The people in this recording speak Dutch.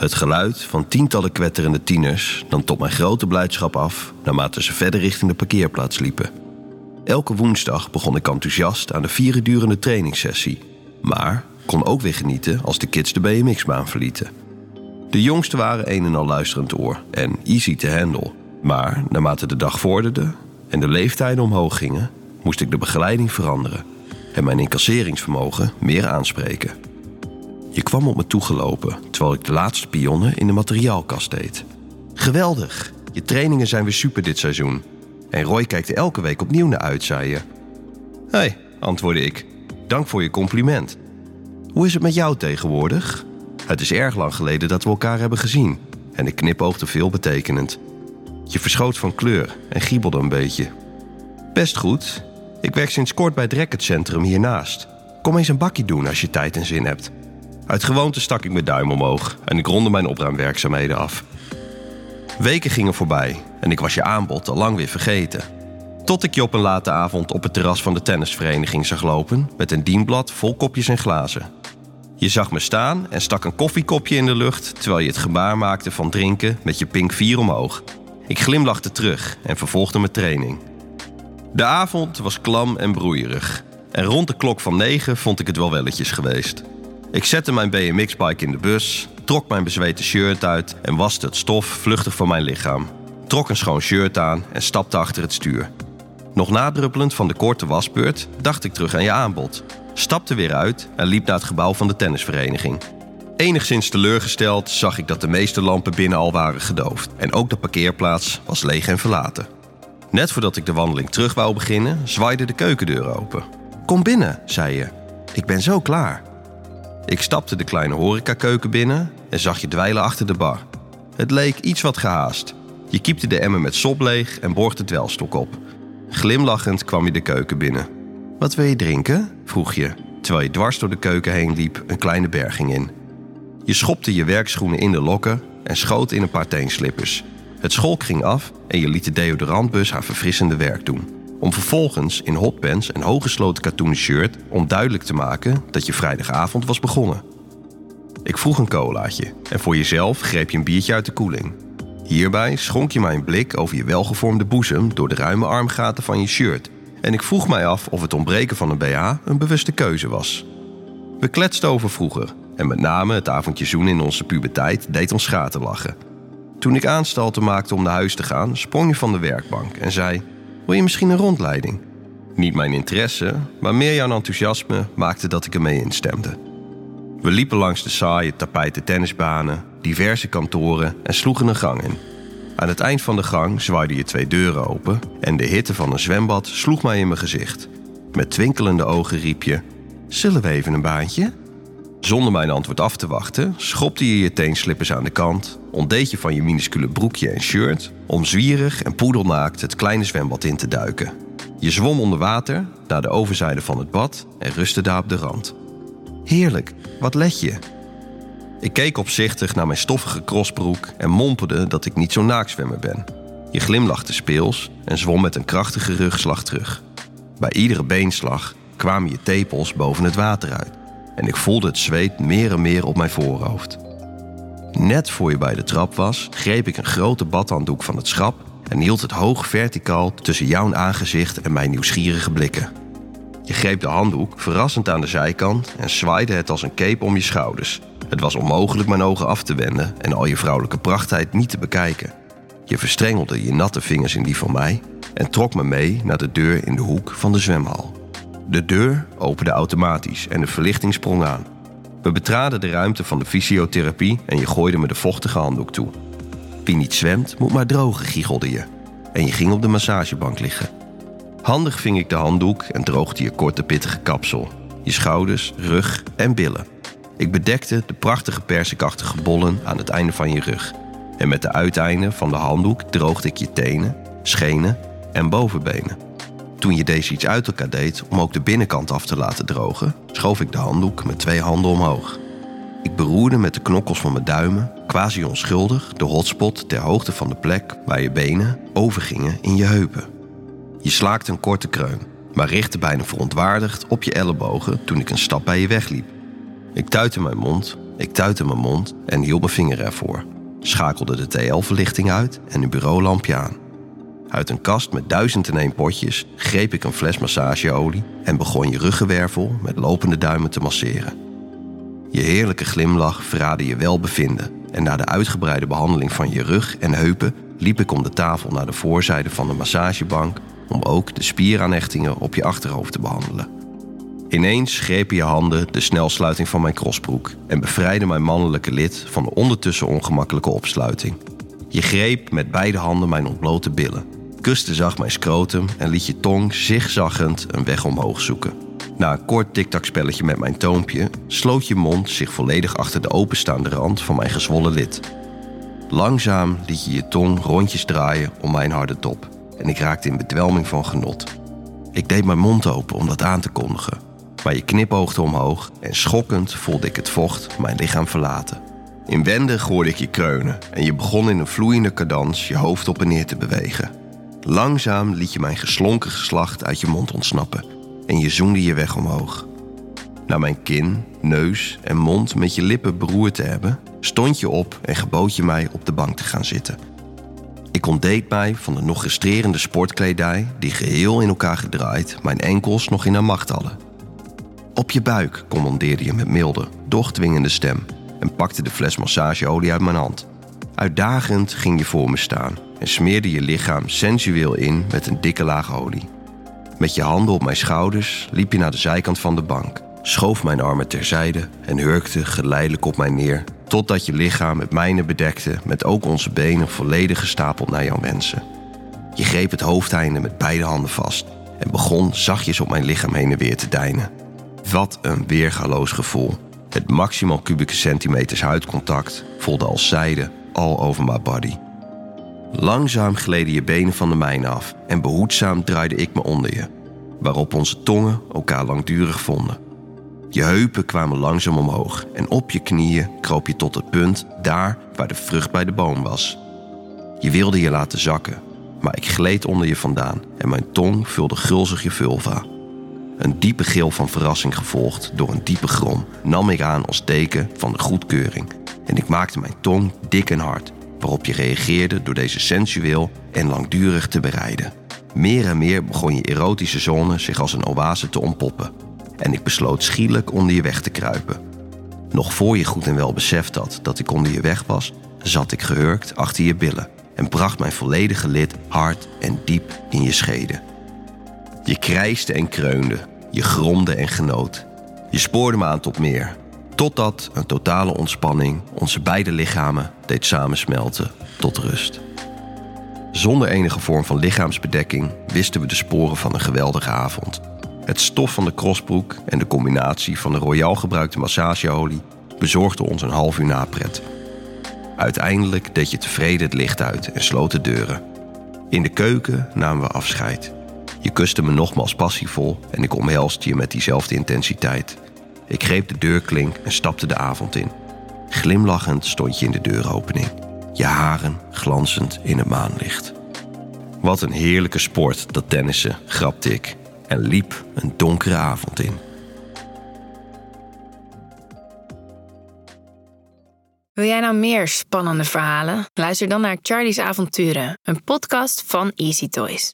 Het geluid van tientallen kwetterende tieners nam tot mijn grote blijdschap af naarmate ze verder richting de parkeerplaats liepen. Elke woensdag begon ik enthousiast aan de vier durende trainingssessie, maar kon ook weer genieten als de kids de BMX-baan verlieten. De jongsten waren een en al luisterend oor en easy to handle, maar naarmate de dag vorderde en de leeftijden omhoog gingen, moest ik de begeleiding veranderen en mijn incasseringsvermogen meer aanspreken. Je kwam op me toegelopen terwijl ik de laatste pionnen in de materiaalkast deed. Geweldig! Je trainingen zijn weer super dit seizoen. En Roy kijkt er elke week opnieuw naar uit, zei je. Hé, antwoordde ik. Dank voor je compliment. Hoe is het met jou tegenwoordig? Het is erg lang geleden dat we elkaar hebben gezien. En ik knipoogde veelbetekenend. Je verschoot van kleur en giebelde een beetje. Best goed. Ik werk sinds kort bij het racketcentrum hiernaast. Kom eens een bakje doen als je tijd en zin hebt. Uit gewoonte stak ik mijn duim omhoog en ik ronde mijn opruimwerkzaamheden af. Weken gingen voorbij en ik was je aanbod al lang weer vergeten. Tot ik je op een late avond op het terras van de tennisvereniging zag lopen met een dienblad vol kopjes en glazen. Je zag me staan en stak een koffiekopje in de lucht terwijl je het gebaar maakte van drinken met je pink 4 omhoog. Ik glimlachte terug en vervolgde mijn training. De avond was klam en broeierig. En rond de klok van 9 vond ik het wel welletjes geweest. Ik zette mijn BMX-bike in de bus, trok mijn bezweten shirt uit en waste het stof vluchtig van mijn lichaam. Trok een schoon shirt aan en stapte achter het stuur. Nog nadruppelend van de korte wasbeurt dacht ik terug aan je aanbod. Stapte weer uit en liep naar het gebouw van de tennisvereniging. Enigszins teleurgesteld zag ik dat de meeste lampen binnen al waren gedoofd en ook de parkeerplaats was leeg en verlaten. Net voordat ik de wandeling terug wou beginnen, zwaaide de keukendeur open. Kom binnen, zei je. Ik ben zo klaar. Ik stapte de kleine horecakeuken binnen en zag je dweilen achter de bar. Het leek iets wat gehaast. Je kiepte de emmer met sop leeg en borgde het dwelstok op. Glimlachend kwam je de keuken binnen. Wat wil je drinken? vroeg je, terwijl je dwars door de keuken heen liep een kleine berging in. Je schopte je werkschoenen in de lokken en schoot in een paar teenslippers. Het scholk ging af en je liet de deodorantbus haar verfrissende werk doen. Om vervolgens in hotpants en hooggesloten katoenen shirt om duidelijk te maken dat je vrijdagavond was begonnen. Ik vroeg een colaatje en voor jezelf greep je een biertje uit de koeling. Hierbij schonk je mij een blik over je welgevormde boezem door de ruime armgaten van je shirt. En ik vroeg mij af of het ontbreken van een BH een bewuste keuze was. We kletsten over vroeger en met name het avondje zoen in onze puberteit deed ons schaterlachen. Toen ik aanstalten maakte om naar huis te gaan, sprong je van de werkbank en zei: Wil je misschien een rondleiding? Niet mijn interesse, maar meer jouw enthousiasme maakte dat ik ermee instemde. We liepen langs de saaie tapijten tennisbanen, diverse kantoren en sloegen een gang in. Aan het eind van de gang zwaaiden je twee deuren open en de hitte van een zwembad sloeg mij in mijn gezicht. Met twinkelende ogen riep je: Zullen we even een baantje? Zonder mijn antwoord af te wachten, schopte je je teenslippers aan de kant, ontdeed je van je minuscule broekje en shirt om zwierig en poedelnaakt het kleine zwembad in te duiken. Je zwom onder water naar de overzijde van het bad en rustte daar op de rand. Heerlijk, wat let je? Ik keek opzichtig naar mijn stoffige crossbroek en mompelde dat ik niet zo'n naakzwemmer ben. Je glimlachte speels en zwom met een krachtige rugslag terug. Bij iedere beenslag kwamen je tepels boven het water uit en ik voelde het zweet meer en meer op mijn voorhoofd. Net voor je bij de trap was, greep ik een grote badhanddoek van het schap en hield het hoog verticaal tussen jouw aangezicht en mijn nieuwsgierige blikken. Je greep de handdoek verrassend aan de zijkant en zwaaide het als een cape om je schouders. Het was onmogelijk mijn ogen af te wenden en al je vrouwelijke prachtheid niet te bekijken. Je verstrengelde je natte vingers in die van mij en trok me mee naar de deur in de hoek van de zwemhal. De deur opende automatisch en de verlichting sprong aan. We betraden de ruimte van de fysiotherapie en je gooide me de vochtige handdoek toe. Wie niet zwemt, moet maar drogen, giechelde je. En je ging op de massagebank liggen. Handig ving ik de handdoek en droogde je korte pittige kapsel, je schouders, rug en billen. Ik bedekte de prachtige persikachtige bollen aan het einde van je rug. En met de uiteinden van de handdoek droogde ik je tenen, schenen en bovenbenen. Toen je deze iets uit elkaar deed om ook de binnenkant af te laten drogen, schoof ik de handdoek met twee handen omhoog. Ik beroerde met de knokkels van mijn duimen, quasi onschuldig, de hotspot ter hoogte van de plek waar je benen overgingen in je heupen. Je slaakte een korte kreun, maar richtte bijna verontwaardigd op je ellebogen toen ik een stap bij je wegliep. Ik tuitte mijn mond Ik tuitte mijn mond en hield mijn vinger ervoor. Schakelde de TL-verlichting uit en een bureaulampje aan. Uit een kast met duizend en één potjes greep ik een fles massageolie en begon je ruggenwervel met lopende duimen te masseren. Je heerlijke glimlach verraadde je welbevinden en na de uitgebreide behandeling van je rug en heupen liep ik om de tafel naar de voorzijde van de massagebank om ook de spieraanhechtingen op je achterhoofd te behandelen. Ineens grepen je handen de snelsluiting van mijn crossbroek en bevrijdde mijn mannelijke lid van de ondertussen ongemakkelijke opsluiting. Je greep met beide handen mijn ontblote billen, kuste zacht mijn scrotum en liet je tong zigzaggend een weg omhoog zoeken. Na een kort tiktakspelletje met mijn toompje sloot je mond zich volledig achter de openstaande rand van mijn gezwollen lid. Langzaam liet je je tong rondjes draaien om mijn harde top en ik raakte in bedwelming van genot. Ik deed mijn mond open om dat aan te kondigen, maar je knipoogde omhoog en schokkend voelde ik het vocht mijn lichaam verlaten. Inwendig hoorde ik je kreunen en je begon in een vloeiende cadans je hoofd op en neer te bewegen. Langzaam liet je mijn geslonken geslacht uit je mond ontsnappen en je zoende je weg omhoog. Na mijn kin, neus en mond met je lippen beroerd te hebben, stond je op en gebood je mij op de bank te gaan zitten. Ik ontdeed mij van de nog restrerende sportkledij die geheel in elkaar gedraaid mijn enkels nog in haar macht hadden. Op je buik, commandeerde je met milde, doch dwingende stem en pakte de fles massageolie uit mijn hand. Uitdagend ging je voor me staan en smeerde je lichaam sensueel in met een dikke laag olie. Met je handen op mijn schouders liep je naar de zijkant van de bank, schoof mijn armen terzijde en hurkte geleidelijk op mij neer, totdat je lichaam met mijne bedekte, met ook onze benen volledig gestapeld naar jouw wensen. Je greep het hoofdeinde met beide handen vast en begon zachtjes op mijn lichaam heen en weer te deinen. Wat een weergaloos gevoel. Het maximaal kubieke centimeters huidcontact voelde als zijde all over my body. Langzaam gleden je benen van de mijne af en behoedzaam draaide ik me onder je, waarop onze tongen elkaar langdurig vonden. Je heupen kwamen langzaam omhoog en op je knieën kroop je tot het punt daar waar de vrucht bij de boom was. Je wilde je laten zakken, maar ik gleed onder je vandaan en mijn tong vulde gulzig je vulva. Een diepe gil van verrassing gevolgd door een diepe grom nam ik aan als teken van de goedkeuring en ik maakte mijn tong dik en hard waarop je reageerde door deze sensueel en langdurig te bereiden. Meer en meer begon je erotische zone zich als een oase te ontpoppen. En ik besloot schielijk onder je weg te kruipen. Nog voor je goed en wel beseft had dat ik onder je weg was, zat ik gehurkt achter je billen en bracht mijn volledige lid hard en diep in je scheden. Je krijste en kreunde, je gromde en genoot. Je spoorde me aan tot meer, Totdat een totale ontspanning onze beide lichamen deed samensmelten tot rust. Zonder enige vorm van lichaamsbedekking wisten we de sporen van een geweldige avond. Het stof van de crossbroek en de combinatie van de royaal gebruikte massageolie bezorgden ons een half uur napret. Uiteindelijk deed je tevreden het licht uit en sloot de deuren. In de keuken namen we afscheid. Je kuste me nogmaals passievol en ik omhelste je met diezelfde intensiteit. Ik greep de deurklink en stapte de avond in. Glimlachend stond je in de deuropening, je haren glanzend in het maanlicht. Wat een heerlijke sport, dat tennissen, grapte ik en liep een donkere avond in. Wil jij nou meer spannende verhalen? Luister dan naar Charlie's Avonturen, een podcast van Easy Toys.